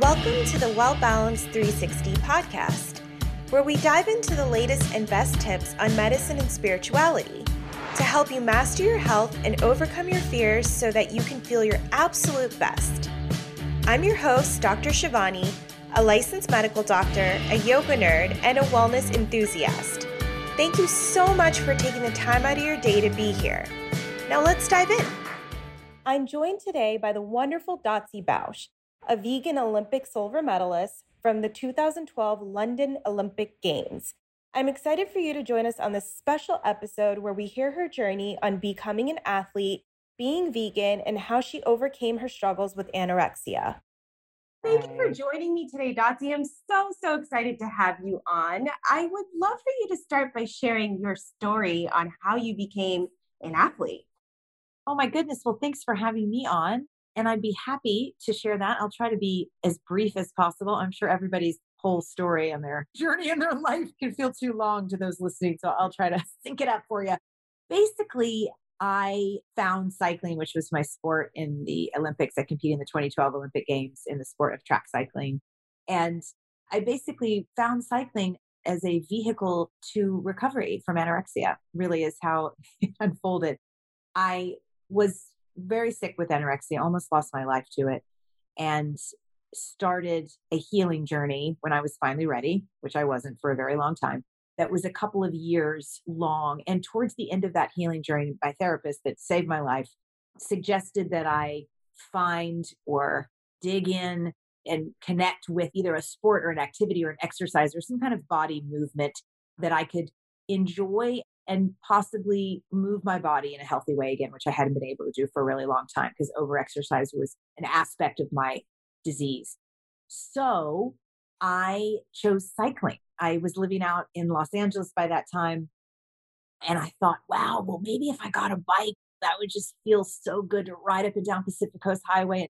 Welcome to the Well Balanced 360 podcast, where we dive into the latest and best tips on medicine and spirituality to help you master your health and overcome your fears so that you can feel your absolute best. I'm your host, Dr. Shivani, a licensed medical doctor, a yoga nerd, and a wellness enthusiast. Thank you so much for taking the time out of your day to be here. Now let's dive in. I'm joined today by the wonderful Dotsie Bausch, a vegan Olympic silver medalist from the 2012 London Olympic Games. I'm excited for you to join us on this special episode where we hear her journey on becoming an athlete, being vegan, and how she overcame her struggles with anorexia. Thank you for joining me today, Dotsie. I'm so, so excited to have you on. I would love for you to start by sharing your story on how you became an athlete. Oh, my goodness. Well, thanks for having me on. And I'd be happy to share that. I'll try to be as brief as possible. I'm sure everybody's whole story and their journey in their life can feel too long to those listening. So I'll try to sync it up for you. Basically, I found cycling, which was my sport in the Olympics. I competed in the 2012 Olympic Games in the sport of track cycling. And I basically found cycling as a vehicle to recovery from anorexia, really, is how it unfolded. I was very sick with anorexia, almost lost my life to it, and started a healing journey when I was finally ready, which I wasn't for a very long time. That was a couple of years long. And towards the end of that healing journey, my therapist that saved my life suggested that I find or dig in and connect with either a sport or an activity or an exercise or some kind of body movement that I could enjoy and possibly move my body in a healthy way again, which I hadn't been able to do for a really long time because overexercise was an aspect of my disease. So I chose cycling. I was living out in Los Angeles by that time. And I thought, wow, well, maybe if I got a bike, that would just feel so good to ride up and down Pacific Coast Highway and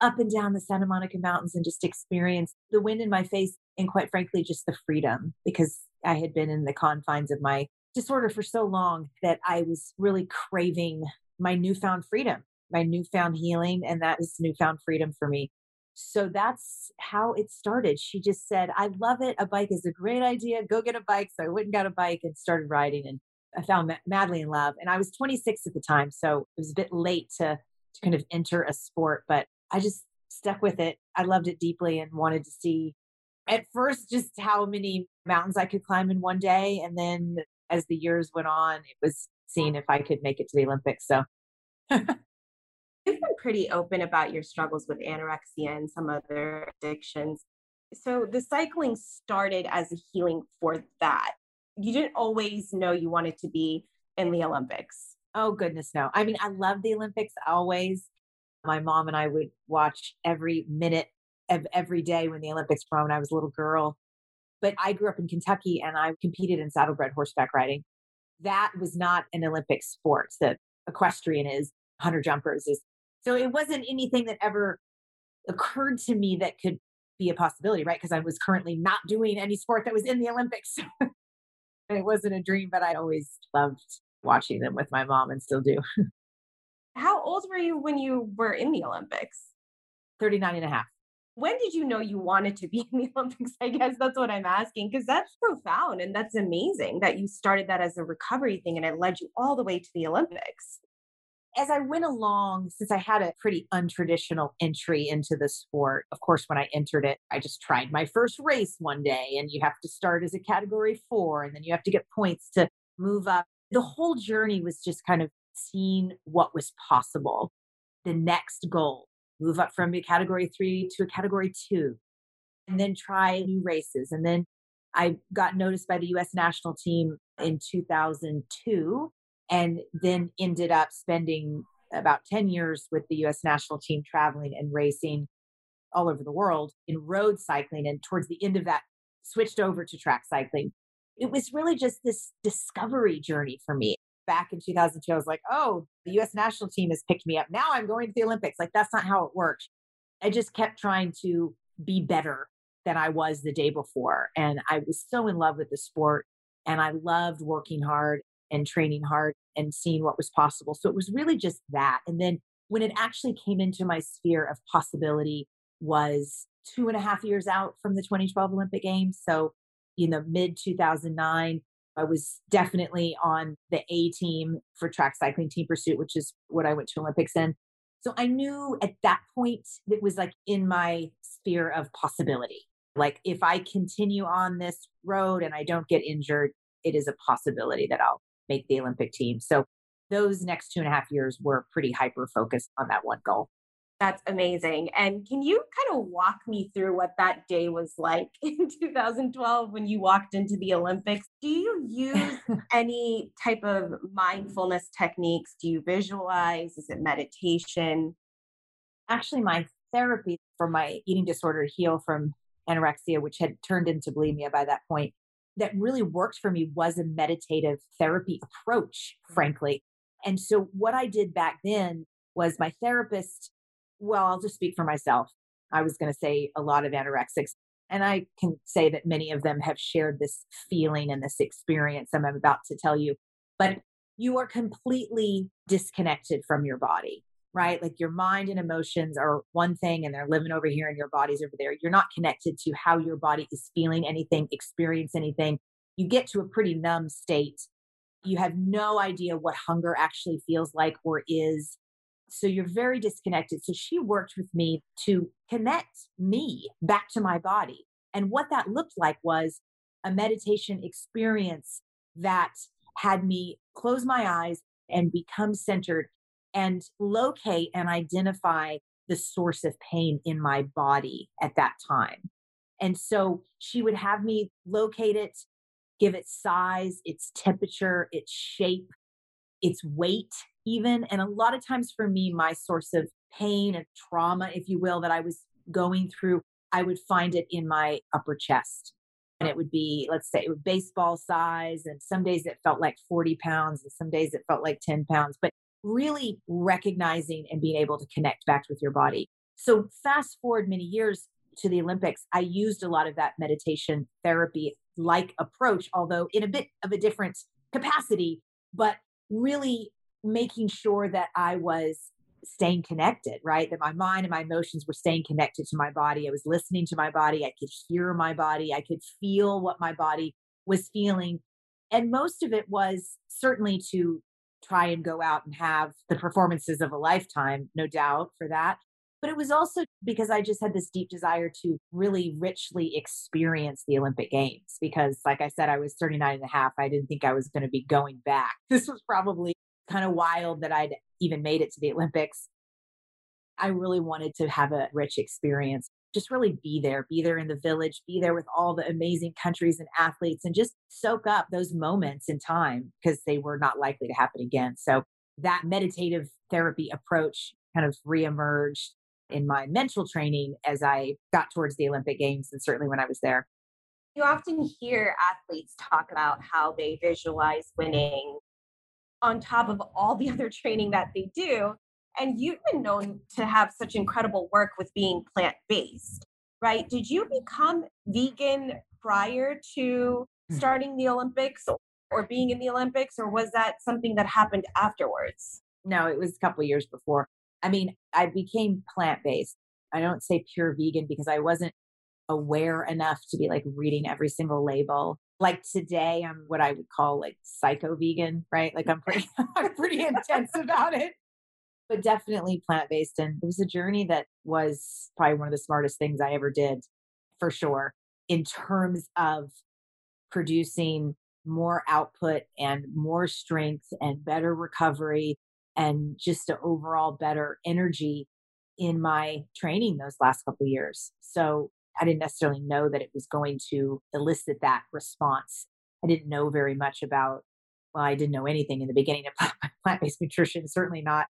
up and down the Santa Monica Mountains and just experience the wind in my face and, quite frankly, just the freedom because I had been in the confines of my disorder for so long that I was really craving my newfound freedom, my newfound healing, and that is newfound freedom for me. So that's how it started. She just said, I love it. A bike is a great idea. Go get a bike. So I went and got a bike and started riding and I found madly in love. And I was 26 at the time. So it was a bit late to, to kind of enter a sport, but I just stuck with it. I loved it deeply and wanted to see at first just how many mountains I could climb in one day. And then as the years went on, it was seeing if I could make it to the Olympics. So you've been pretty open about your struggles with anorexia and some other addictions. So the cycling started as a healing for that. You didn't always know you wanted to be in the Olympics. Oh goodness no. I mean, I love the Olympics always. My mom and I would watch every minute of every day when the Olympics were on when I was a little girl. But I grew up in Kentucky and I competed in saddlebred horseback riding. That was not an Olympic sport that equestrian is, hunter jumpers is. So it wasn't anything that ever occurred to me that could be a possibility, right? Because I was currently not doing any sport that was in the Olympics. it wasn't a dream, but I always loved watching them with my mom and still do. How old were you when you were in the Olympics? 39 and a half when did you know you wanted to be in the Olympics? I guess that's what I'm asking because that's profound and that's amazing that you started that as a recovery thing and it led you all the way to the Olympics. As I went along, since I had a pretty untraditional entry into the sport, of course, when I entered it, I just tried my first race one day, and you have to start as a category four, and then you have to get points to move up. The whole journey was just kind of seeing what was possible, the next goal, move up from a category three to a category two, and then try new races. And then I got noticed by the US national team in 2002, and then ended up spending about 10 years with the US national team traveling and racing all over the world in road cycling. And towards the end of that, switched over to track cycling. It was really just this discovery journey for me back in 2002, I was like, oh, the US national team has picked me up. Now I'm going to the Olympics. Like, that's not how it works. I just kept trying to be better than I was the day before. And I was so in love with the sport. And I loved working hard and training hard and seeing what was possible. So it was really just that. And then when it actually came into my sphere of possibility was two and a half years out from the 2012 Olympic Games. So, in the mid 2009, I was definitely on the A team for track cycling team pursuit, which is what I went to Olympics in. So I knew at that point it was like in my sphere of possibility. Like if I continue on this road and I don't get injured, it is a possibility that I'll make the Olympic team. So those next two and a half years were pretty hyper focused on that one goal. That's amazing. And can you kind of walk me through what that day was like in 2012 when you walked into the Olympics? Do you use any type of mindfulness techniques? Do you visualize? Is it meditation? Actually, my therapy for my eating disorder heal from anorexia, which had turned into bulimia by that point, that really worked for me was a meditative therapy approach, mm. frankly. And so, what I did back then was my therapist well, I'll just speak for myself. I was going to say a lot of anorexics, and I can say that many of them have shared this feeling and this experience I'm about to tell you. But you are completely disconnected from your body, right? Like your mind and emotions are one thing and they're living over here and your body's over there. You're not connected to how your body is feeling anything, experience anything. You get to a pretty numb state. You have no idea what hunger actually feels like or is so you're very disconnected. So she worked with me to connect me back to my body. And what that looked like was a meditation experience that had me close my eyes and become centered and locate and identify the source of pain in my body at that time. And so she would have me locate it, give it size, its temperature, its shape, its weight, even. And a lot of times for me, my source of pain and trauma, if you will, that I was going through, I would find it in my upper chest. And it would be, let's say, it baseball size. And some days it felt like 40 pounds, and some days it felt like 10 pounds. But really recognizing and being able to connect back with your body. So, fast forward many years to the Olympics, I used a lot of that meditation therapy like approach, although in a bit of a different capacity, but really making sure that I was staying connected, right? That my mind and my emotions were staying connected to my body. I was listening to my body. I could hear my body. I could feel what my body was feeling. And most of it was certainly to try and go out and have the performances of a lifetime, no doubt for that. But it was also because I just had this deep desire to really richly experience the Olympic Games. Because, like I said, I was 39 and a half. I didn't think I was going to be going back. This was probably kind of wild that I'd even made it to the Olympics. I really wanted to have a rich experience, just really be there, be there in the village, be there with all the amazing countries and athletes, and just soak up those moments in time because they were not likely to happen again. So that meditative therapy approach kind of reemerged in my mental training as I got towards the Olympic Games and certainly when I was there. You often hear athletes talk about how they visualize winning on top of all the other training that they do. And you've been known to have such incredible work with being plant based, right? Did you become vegan prior to hmm. starting the Olympics or being in the Olympics, or was that something that happened afterwards? No, it was a couple years before. I mean, I became plant based. I don't say pure vegan because I wasn't aware enough to be like reading every single label like today i'm what i would call like psycho vegan right? Like i'm pretty i'm pretty intense about it. But definitely plant-based and it was a journey that was probably one of the smartest things i ever did for sure in terms of producing more output and more strength and better recovery and just an overall better energy in my training those last couple years. So I didn't necessarily know that it was going to elicit that response. I didn't know very much about, well, I didn't know anything in the beginning of plant based nutrition, certainly not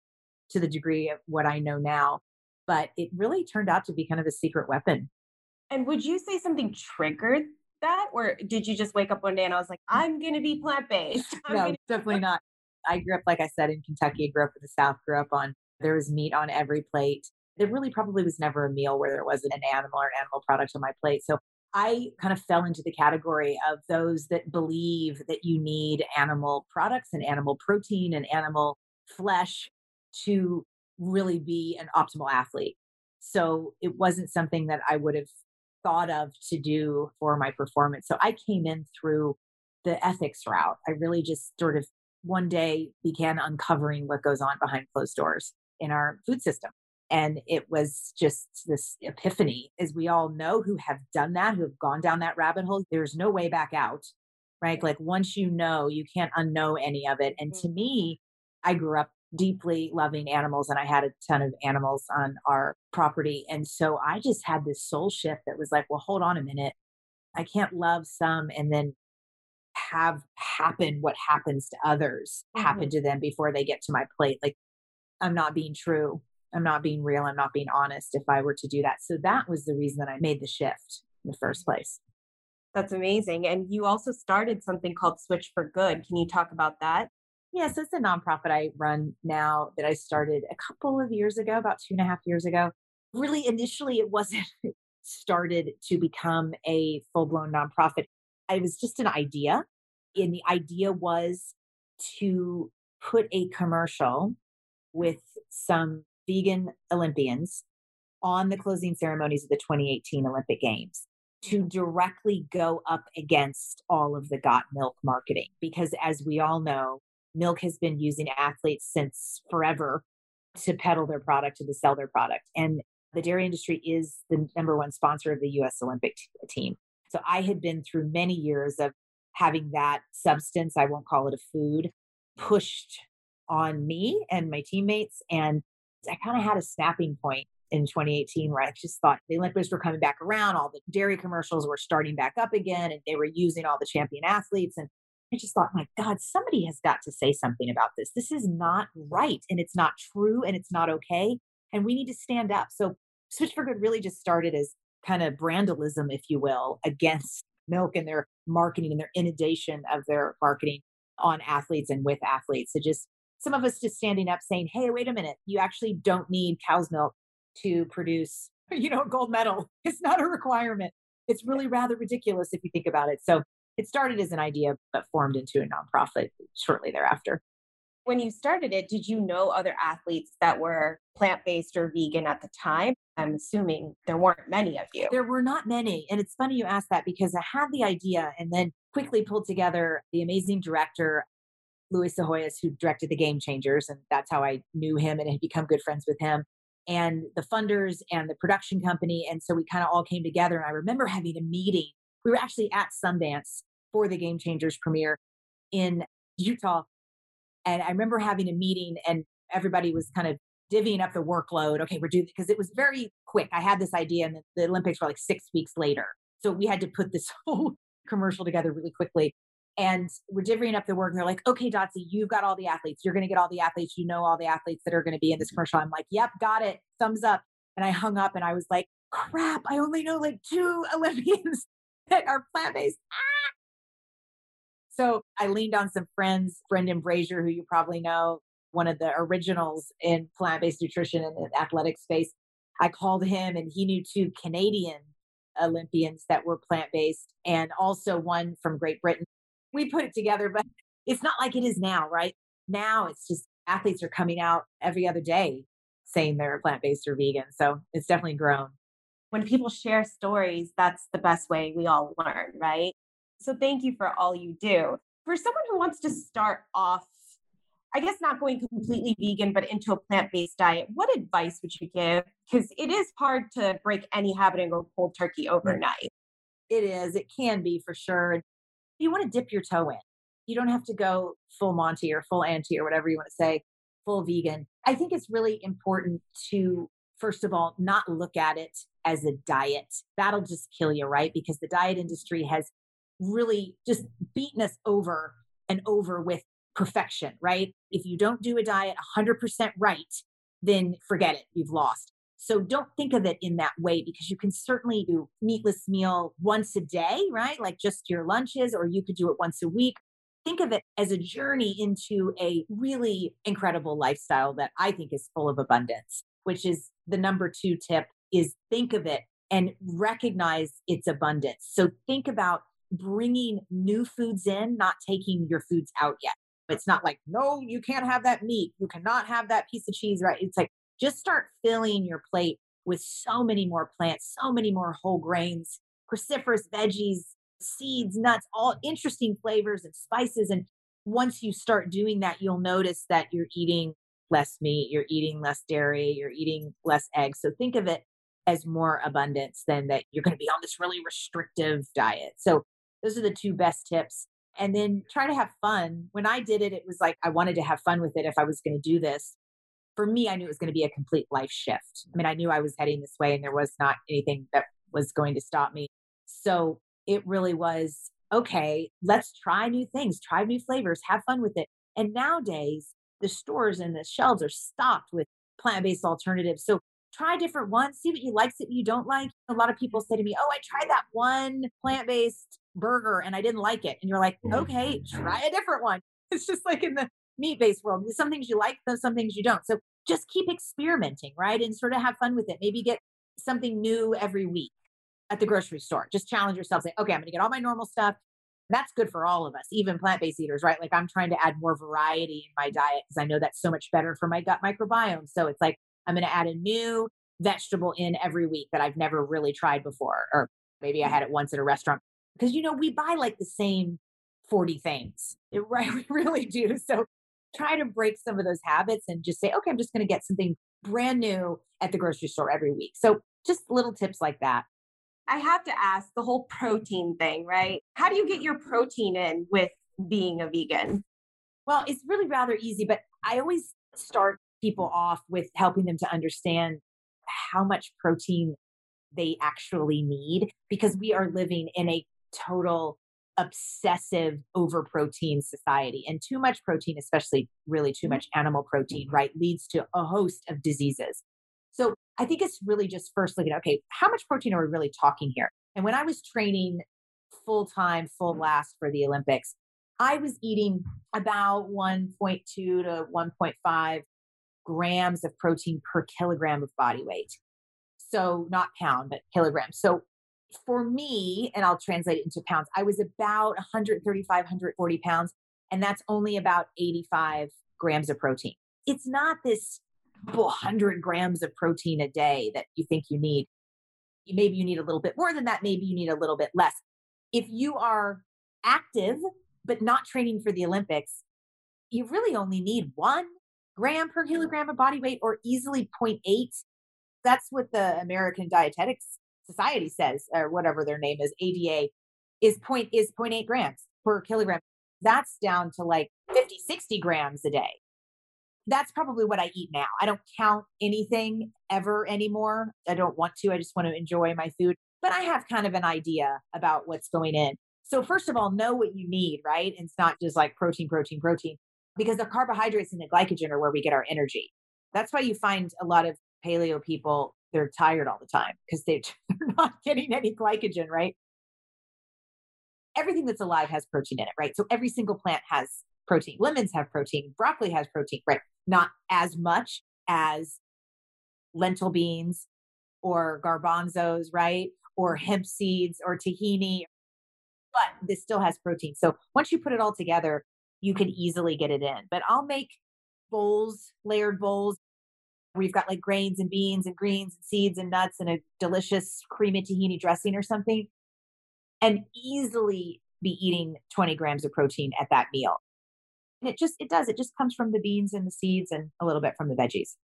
to the degree of what I know now. But it really turned out to be kind of a secret weapon. And would you say something triggered that? Or did you just wake up one day and I was like, mm. I'm going to be plant based? No, gonna- definitely not. I grew up, like I said, in Kentucky, grew up in the South, grew up on, there was meat on every plate there really probably was never a meal where there wasn't an animal or an animal product on my plate. So I kind of fell into the category of those that believe that you need animal products and animal protein and animal flesh to really be an optimal athlete. So it wasn't something that I would have thought of to do for my performance. So I came in through the ethics route. I really just sort of one day began uncovering what goes on behind closed doors in our food system. And it was just this epiphany, as we all know who have done that, who have gone down that rabbit hole. There's no way back out, right? Like once you know, you can't unknow any of it. And to mm. me, I grew up deeply loving animals and I had a ton of animals on our property. And so I just had this soul shift that was like, well, hold on a minute. I can't love some and then have happen what happens to others mm-hmm. happen to them before they get to my plate. Like I'm not being true. I'm not being real. I'm not being honest if I were to do that. So that was the reason that I made the shift in the first place. That's amazing. And you also started something called Switch for Good. Can you talk about that? Yes, it's a nonprofit I run now that I started a couple of years ago, about two and a half years ago. Really, initially, it wasn't started to become a full blown nonprofit. It was just an idea. And the idea was to put a commercial with some vegan Olympians on the closing ceremonies of the 2018 Olympic Games to mm-hmm. directly go up against all of the got milk marketing. Because as we all know, milk has been using athletes since forever to peddle their product, and to sell their product. And the dairy industry is the number one sponsor of the US Olympic t- team. So I had been through many years of having that substance, I won't call it a food, pushed on me and my teammates. And I kind of had a snapping point in 2018 where I just thought the Olympics were coming back around, all the dairy commercials were starting back up again, and they were using all the champion athletes. And I just thought, my God, somebody has got to say something about this. This is not right, and it's not true, and it's not okay. And we need to stand up. So Switch for Good really just started as kind of brandalism, if you will, against milk and their marketing and their inundation of their marketing on athletes and with athletes. So just some of us just standing up saying, hey, wait a minute, you actually don't need cow's milk to produce, you know, gold medal. It's not a requirement. It's really rather ridiculous if you think about it. So it started as an idea, but formed into a nonprofit shortly thereafter. When you started it, did you know other athletes that were plant based or vegan at the time? I'm assuming there weren't many of you. There were not many. And it's funny you asked that because I had the idea and then quickly pulled together the amazing director Luis Psihoyos, who directed the Game Changers, and that's how I knew him and had become good friends with him, and the funders and the production company. And so we kind of all came together. And I remember having a meeting. We were actually at Sundance for the Game Changers premiere in Utah. And I remember having a meeting, and everybody was kind of divvying up the workload. Okay, we're doing because it was very quick. I had this idea, and the, the Olympics were like six weeks later. So we had to put this whole commercial together really quickly and we're divvying up the work. And they're like, okay, Dotsie, you've got all the athletes. You're going to get all the athletes. You know all the athletes that are going to be in this commercial. I'm like, yep, got it. Thumbs up. And I hung up and I was like, crap, I only know like two Olympians that are plant based. Ah! So I leaned on some friends, Brendan Brazier, who you probably know, one of the originals in plant based nutrition and the athletic space. I called him and he knew two Canadian Olympians that were plant based and also one from Great Britain we put it together, but it's not like it is now, right? Now it's just athletes are coming out every other day saying they're plant based or vegan. So it's definitely grown. When people share stories, that's the best way we all learn, right? So thank you for all you do. For someone who wants to start off, I guess not going completely vegan, but into a plant based diet, what advice would you give? Because it is hard to break any habit and go cold turkey overnight. It is. It can be for sure you want to dip your toe in. You don't have to go full Monty or full anti or whatever you want to say, full vegan. I think it's really important to, first of all, not look at it as a diet. That'll just kill you, right? Because the diet industry has really just beaten us over and over with perfection, right? If you don't do a diet 100% right, then forget it, you've lost. So don't think of it in that way because you can certainly do meatless meal once a day, right? Like just your lunches, or you could do it once a week. Think of it as a journey into a really incredible lifestyle that I think is full of abundance, which is the number two tip is think of it and recognize its abundance. So think about bringing new foods in, not taking your foods out yet. It's not like, no, you can't have that meat. You cannot have that piece of cheese, right? It's like, just start filling your plate with so many more plants, so many more whole grains, cruciferous veggies, seeds, nuts, all interesting flavors and spices. And once you start doing that, you'll notice that you're eating less meat, you're eating less dairy, you're eating less eggs. So think of it as more abundance than that you're going to be on this really restrictive diet. So those are the two best tips. And then try to have fun. When I did it, it was like I wanted to have fun with it if I was going to do this. For me, I knew it was going to be a complete life shift. I mean, I knew I was heading this way and there was not anything that was going to stop me. So it really was okay, let's try new things, try new flavors, have fun with it. And nowadays, the stores and the shelves are stocked with plant based alternatives. So try different ones, see what you like, see what you don't like. A lot of people say to me, Oh, I tried that one plant based burger and I didn't like it. And you're like, mm-hmm. Okay, try a different one. It's just like in the meat based world. Some things you like, some things you don't. So just keep experimenting, right? And sort of have fun with it. Maybe get something new every week at the grocery store. Just challenge yourself. Say, okay, I'm going to get all my normal stuff. That's good for all of us, even plant based eaters, right? Like I'm trying to add more variety in my diet because I know that's so much better for my gut microbiome. So it's like I'm going to add a new vegetable in every week that I've never really tried before. Or maybe I had it once at a restaurant. Because, you know, we buy like the same 40 things, right? We really do. So try to break some of those habits and just say, okay, I'm just going to get something brand new at the grocery store every week. So just little tips like that. I have to ask the whole protein thing, right? How do you get your protein in with being a vegan? Well, it's really rather easy, but I always start people off with helping them to understand how much protein they actually need because we are living in a total obsessive over protein society and too much protein especially really too mm-hmm. much animal protein mm-hmm. right leads to a host of diseases so I think it's really just first looking at, okay, how much protein are we really talking here? And when I was training full time, full blast for the Olympics, I was eating about 1.2 to 1.5 grams of protein per kilogram of body weight. So not pound, but kilograms. So for me, and I'll translate it into pounds, I was about 135, 140 pounds, and that's only about 85 grams of protein. It's not this 100 grams of protein a day that you think you need. Maybe you need a little bit more than that. Maybe you need a little bit less. If you are active, but not training for the Olympics, you really only need one gram per kilogram of body weight or easily 0.8. That's what the American Dietetics Society says, or whatever their name is, ADA, is point is 0.8 grams per kilogram. That's down to like 50, 60 grams a day that's probably what I eat now. I don't count anything ever anymore. I don't want to. I just want to enjoy my food. But I have kind of an idea about what's going in. So, first of all, know what you need, right? It's not just like protein, protein, protein, because the carbohydrates and the glycogen are where we get our energy. That's why you find a lot of paleo people, they're tired all the time because they, they're not getting any glycogen, right? Everything that's alive has protein in it, right? So, every single plant has protein. Lemons have protein, broccoli has protein, right? not as much as lentil beans or garbanzos, right? Or mm-hmm. hemp seeds or tahini, but this still has protein. So once you put it all together, you can easily get it in. But I'll make bowls, layered bowls. We've got like grains and beans and greens and seeds and nuts and a delicious creamy tahini dressing or something, and easily be eating 20 grams of protein at that meal. And it just, it does, it just comes from the beans and the seeds and a little bit from the veggies.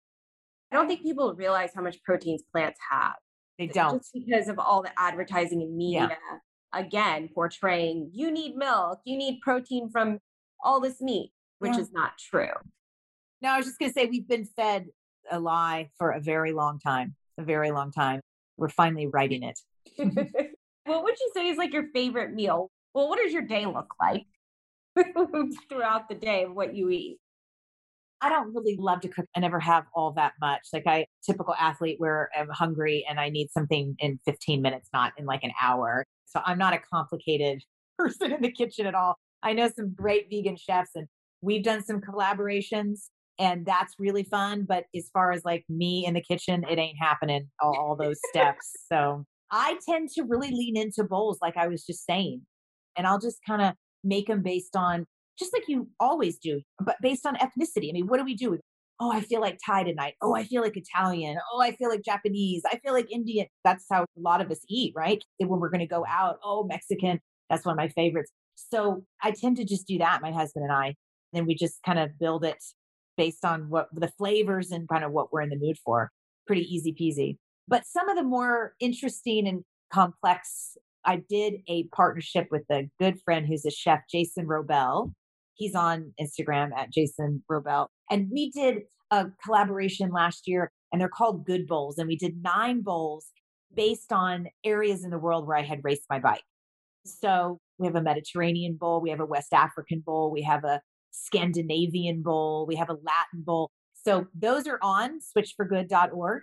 I don't think people realize how much proteins plants have. They don't. Just because of all the advertising and media, yeah. again, portraying you need milk, you need protein from all this meat, which yeah. is not true. No, I was just going to say we've been fed a lie for a very long time, a very long time. We're finally righting it. what would you say is like your favorite meal? Well, what does your day look like? throughout the day of what you eat? I don't really love to cook. I never have all that much. Like I typical athlete where I'm hungry and I need something in 15 minutes, not in like an hour. So I'm not a complicated person in the kitchen at all. I know some great vegan chefs and we've done some collaborations and that's really fun. But as far as like me in the kitchen, it ain't happening all, all those steps. So I tend to really lean into bowls, like I was just saying. And I'll just kind of make them based on just like you always do, but based on ethnicity. I mean, what do we do? oh, I feel like Thai tonight. Oh, I feel like Italian. Oh, I feel like Japanese. I feel like Indian. That's how a lot of us eat, right? When we're going to go out, oh, Mexican. That's one of my favorites. So I tend to just do that, my husband and I. And we just kind of build it based on what the flavors and kind of what we're in the mood for. Pretty easy peasy. But some of the more interesting and complex, I did a partnership with a good friend who's a chef, Jason Wrobel. He's on Instagram at Jason Wrobel. And we did a collaboration last year, and they're called Good Bowls. And we did nine bowls based on areas in the world where I had raced my bike. So we have a Mediterranean bowl, we have a West African bowl, we have a Scandinavian bowl, we have a Latin bowl. So those are on switchforgood.org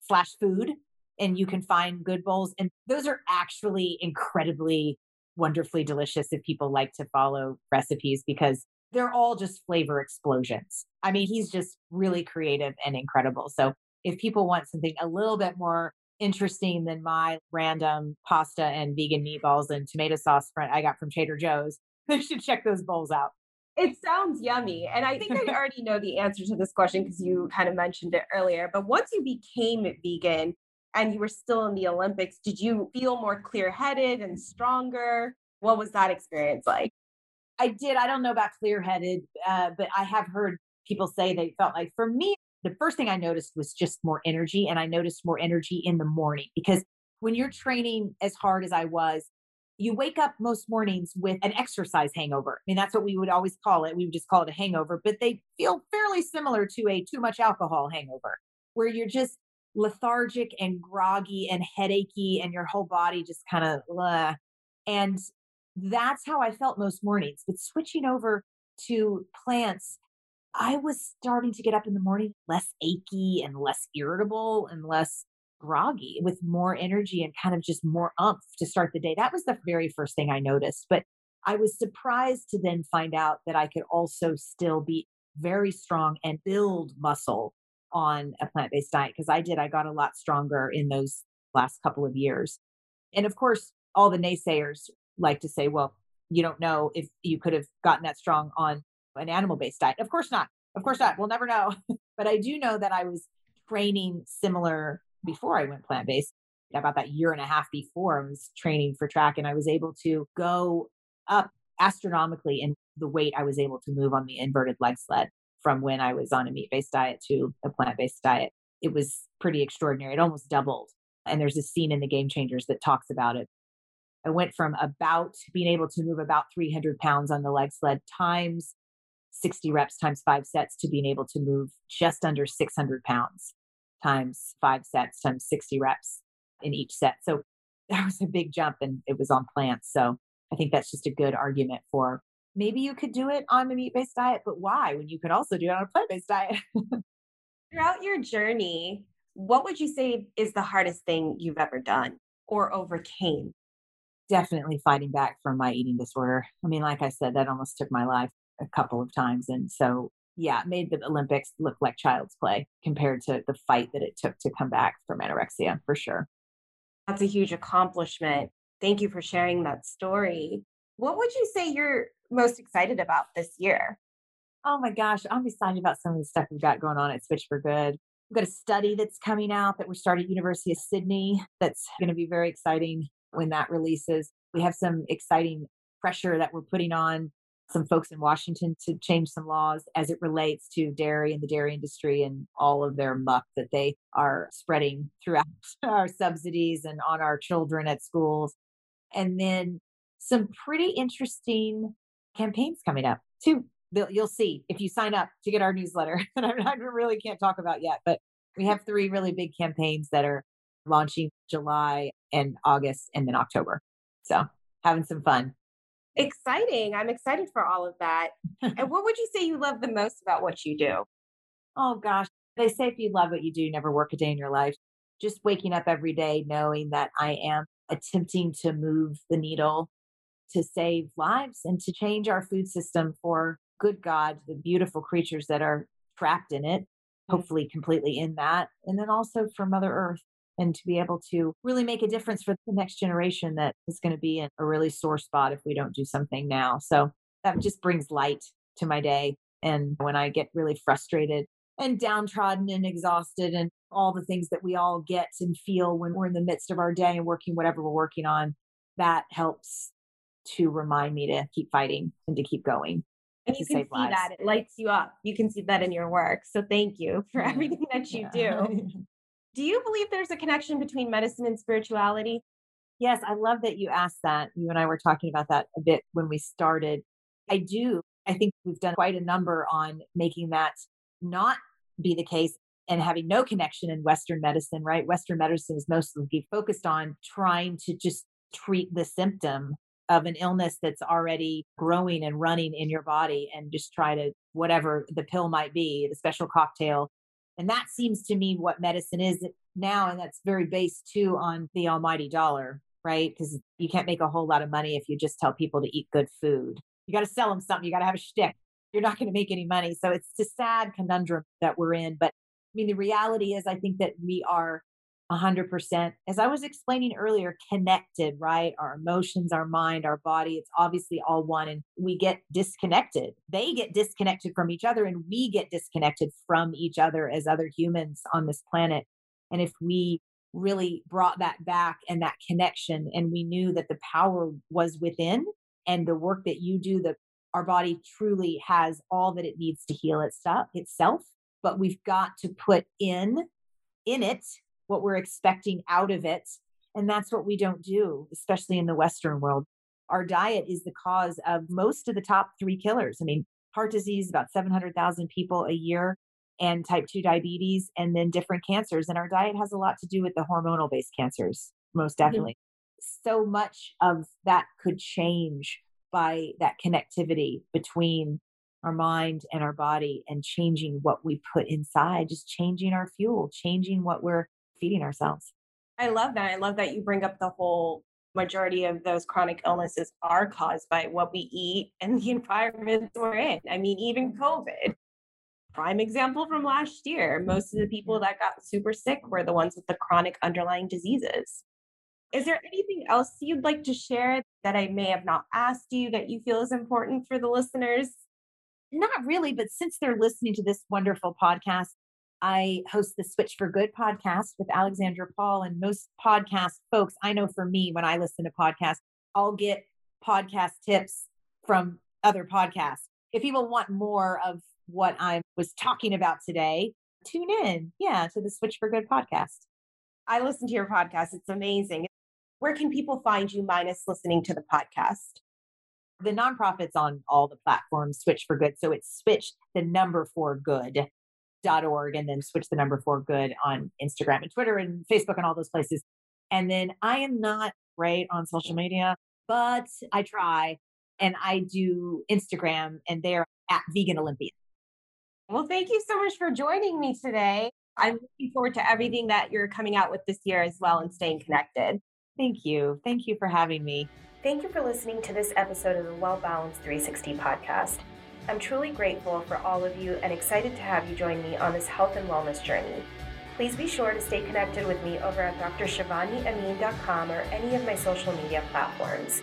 slash food and you can find good bowls. And those are actually incredibly wonderfully delicious if people like to follow recipes because they're all just flavor explosions. I mean, he's just really creative and incredible. So if people want something a little bit more interesting than my random pasta and vegan meatballs and tomato sauce front I got from Trader Joe's, they should check those bowls out. It sounds yummy. And I think I already know the answer to this question because you kind of mentioned it earlier. But once you became vegan, and you were still in the Olympics, did you feel more clear headed and stronger? What was that experience like? I did. I don't know about clear headed, uh, but I have heard people say they felt like for me, the first thing I noticed was just more energy. And I noticed more energy in the morning because when you're training as hard as I was, you wake up most mornings with an exercise hangover. I mean, that's what we would always call it. We would just call it a hangover, but they feel fairly similar to a too much alcohol hangover, where you're just lethargic and groggy and headachy and your whole body just kind of and that's how I felt most mornings. But switching over to plants, I was starting to get up in the morning less achy and less irritable and less groggy with more energy and kind of just more umph to start the day. That was the very first thing I noticed. But I was surprised to then find out that I could also still be very strong and build muscle on a plant based diet because I did. I got a lot stronger in those last couple of years. And of course, all the naysayers like to say, well, you don't know if you could have gotten that strong on an animal based diet. Of course not. Of course not. We'll never know. but I do know that I was training similar before I went plant based. About that year and a half before, I was training for track and I was able to go up astronomically in the weight I was able to move on the inverted leg sled from when I was on a meat based diet to a plant based diet. It was pretty extraordinary. It almost doubled. And there's a scene in the Game Changers that talks about it. I went from about being able to move about 300 pounds on the leg sled times 60 reps times five sets to being able to move just under 600 pounds times five sets times 60 reps in each set. So that was a big jump and it was on plants. So I think that's just a good argument for maybe you could do it on a meat based diet, but why when you could also do it on a plant based diet? Throughout your journey, what would you say is the hardest thing you've ever done or overcame? Definitely fighting back from my eating disorder. I mean, like I said, that almost took my life a couple of times. And so, yeah, made the Olympics look like child's play compared to the fight that it took to come back from anorexia, for sure. That's a huge accomplishment. Thank you for sharing that story. What would you say you're most excited about this year? Oh my gosh, I'm excited about some of the stuff we've got going on at Switch for Good. We've got a study that's coming out that we started at University of Sydney that's going to be very exciting when that releases. We have some exciting pressure that we're putting on some folks in Washington to change some laws as it relates to dairy and the dairy industry and all of their muck that they are spreading throughout our subsidies and on our children at schools. And then some pretty interesting campaigns coming up too. You'll see if you sign up to get our newsletter that I really can't talk about yet, but we have three really big campaigns that are launching July and August and then October. So having some fun. Exciting. I'm excited for all of that. and what would you say you love the most about what you do? Oh gosh, they say if you love what you do, never work a day in your life. Just waking up every day knowing that I am attempting to move the needle to save lives and to change our food system for good God, the beautiful creatures that are trapped in it, mm. hopefully completely in that. And then also for Mother Earth and to be able to really make a difference for the next generation that is going to be in a really sore spot if we don't do something now. So that just brings light to my day. And when I get really frustrated and downtrodden and exhausted and all the things that we all get and feel when we're in the midst of our day and working whatever we're working on, that helps to remind me to keep fighting and to keep going. And you can see lives. that it lights you up. You can see that in your work. So thank you for everything that you yeah. do. do you believe there's a connection between medicine and spirituality? Yes, I love that you asked that. You and I were talking about that a bit when we started. I do. I think we've done quite a number on making that not be the case and having no connection in Western medicine, right? Western medicine is mostly focused on trying to just treat the symptom of an illness that's already growing and running in your body and just try to, whatever the pill might be, the special cocktail. And that seems to me what medicine is now. And that's very based too on the almighty dollar, right? Because you can't make a whole lot of money if you just tell people to eat good food. You got to sell them something, you got to have a shtick. You're not going to make any money. So it's a sad conundrum that we're in. But I mean, the reality is, I think that we are 100%. As I was explaining earlier, connected, right? Our emotions, our mind, our body, it's obviously all one. And we get disconnected. They get disconnected from each other, and we get disconnected from each other as other humans on this planet. And if we really brought that back and that connection, and we knew that the power was within, and the work that you do, that our body truly has all that it needs to heal itself, itself. But we've got to put in in it what we're expecting out of it. And that's what we don't do, especially in the Western world. Our diet is the cause of most of the top three killers. I mean, heart disease, about 700,000 people a year, and type 2 diabetes, and then different cancers. And our diet has a lot to do with the hormonal based cancers, most mm-hmm. definitely. Mm-hmm. So much of that could change by that connectivity between our mind and our body and changing what we put inside, just changing our fuel, changing what we're feeding ourselves. I love that. I love that you bring up the whole majority of those chronic illnesses are caused by what we eat and the environment we're in. I mean, even COVID, prime example from last year, most of the people that got super sick were the ones with the chronic underlying diseases. Is there anything else you'd like to share that I may have not asked you that you feel is important for the listeners? Not really, but since they're listening to this wonderful podcast, I host the Switch for Good podcast with Alexandra Paul. And most podcast folks, I know for me, when I listen to podcasts, I'll get podcast tips from other podcasts. If people want more of what I was talking about today, tune in, yeah, to the Switch for Good podcast. I listen to your podcast. It's amazing. Where can people find you minus listening to the podcast? The nonprofit's on all the platforms, Switch for Good. So it's switch the number for good org and then switch the number for good on Instagram and Twitter and Facebook and all those places. And then I am not great on social media, but I try and I do Instagram and they're at Vegan Olympian. Well, thank you so much for joining me today. I'm looking forward to everything that you're coming out with this year as well and staying connected. Thank you. Thank you for having me. Thank you for listening to this episode of the Well Balanced 360 podcast. I'm truly grateful for all of you and excited to have you join me on this health and wellness journey. Please be sure to stay connected with me over at drshivaniamin.com or any of my social media platforms.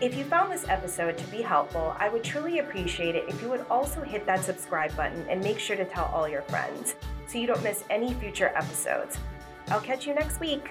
If you found this episode to be helpful, I would truly appreciate it if you would also hit that subscribe button and make sure to tell all your friends so you don't miss any future episodes. I'll catch you next week.